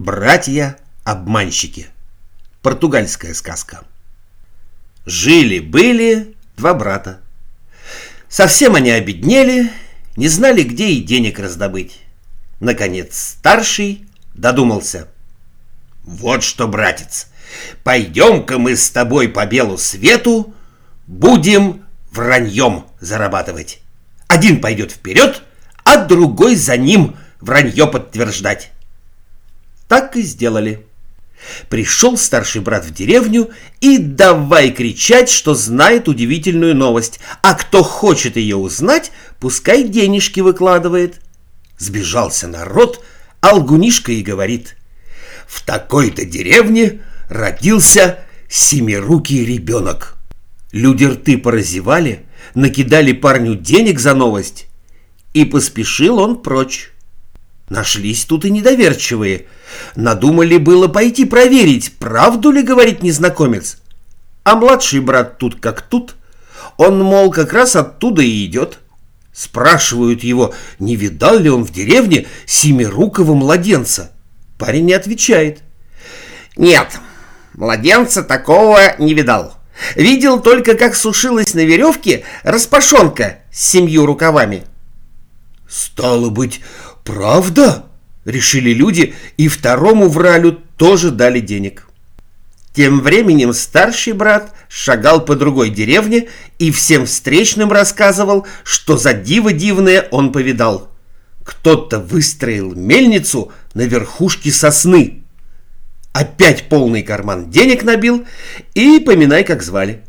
Братья-обманщики. Португальская сказка. Жили-были два брата. Совсем они обеднели, не знали, где и денег раздобыть. Наконец старший додумался. Вот что, братец, пойдем-ка мы с тобой по белу свету, будем враньем зарабатывать. Один пойдет вперед, а другой за ним вранье подтверждать. Так и сделали. Пришел старший брат в деревню и давай кричать, что знает удивительную новость, а кто хочет ее узнать, пускай денежки выкладывает. Сбежался народ, Алгунишка и говорит, в такой-то деревне родился семирукий ребенок. Люди рты поразевали, накидали парню денег за новость, и поспешил он прочь. Нашлись тут и недоверчивые. Надумали было пойти проверить, правду ли говорит незнакомец. А младший брат тут как тут. Он, мол, как раз оттуда и идет. Спрашивают его, не видал ли он в деревне семирукого младенца. Парень не отвечает. Нет, младенца такого не видал. Видел только, как сушилась на веревке распашонка с семью рукавами. Стало быть, «Правда?» — решили люди, и второму вралю тоже дали денег. Тем временем старший брат шагал по другой деревне и всем встречным рассказывал, что за диво дивное он повидал. Кто-то выстроил мельницу на верхушке сосны. Опять полный карман денег набил и поминай, как звали.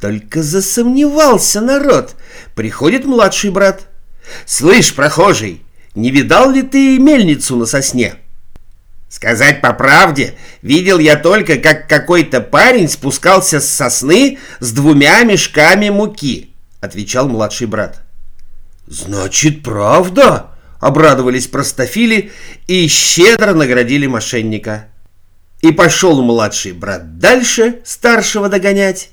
Только засомневался народ. Приходит младший брат. «Слышь, прохожий, не видал ли ты мельницу на сосне?» Сказать по правде, видел я только, как какой-то парень спускался с сосны с двумя мешками муки, отвечал младший брат. Значит, правда? Обрадовались простофили и щедро наградили мошенника. И пошел младший брат дальше, старшего догонять,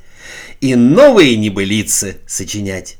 и новые небылицы сочинять.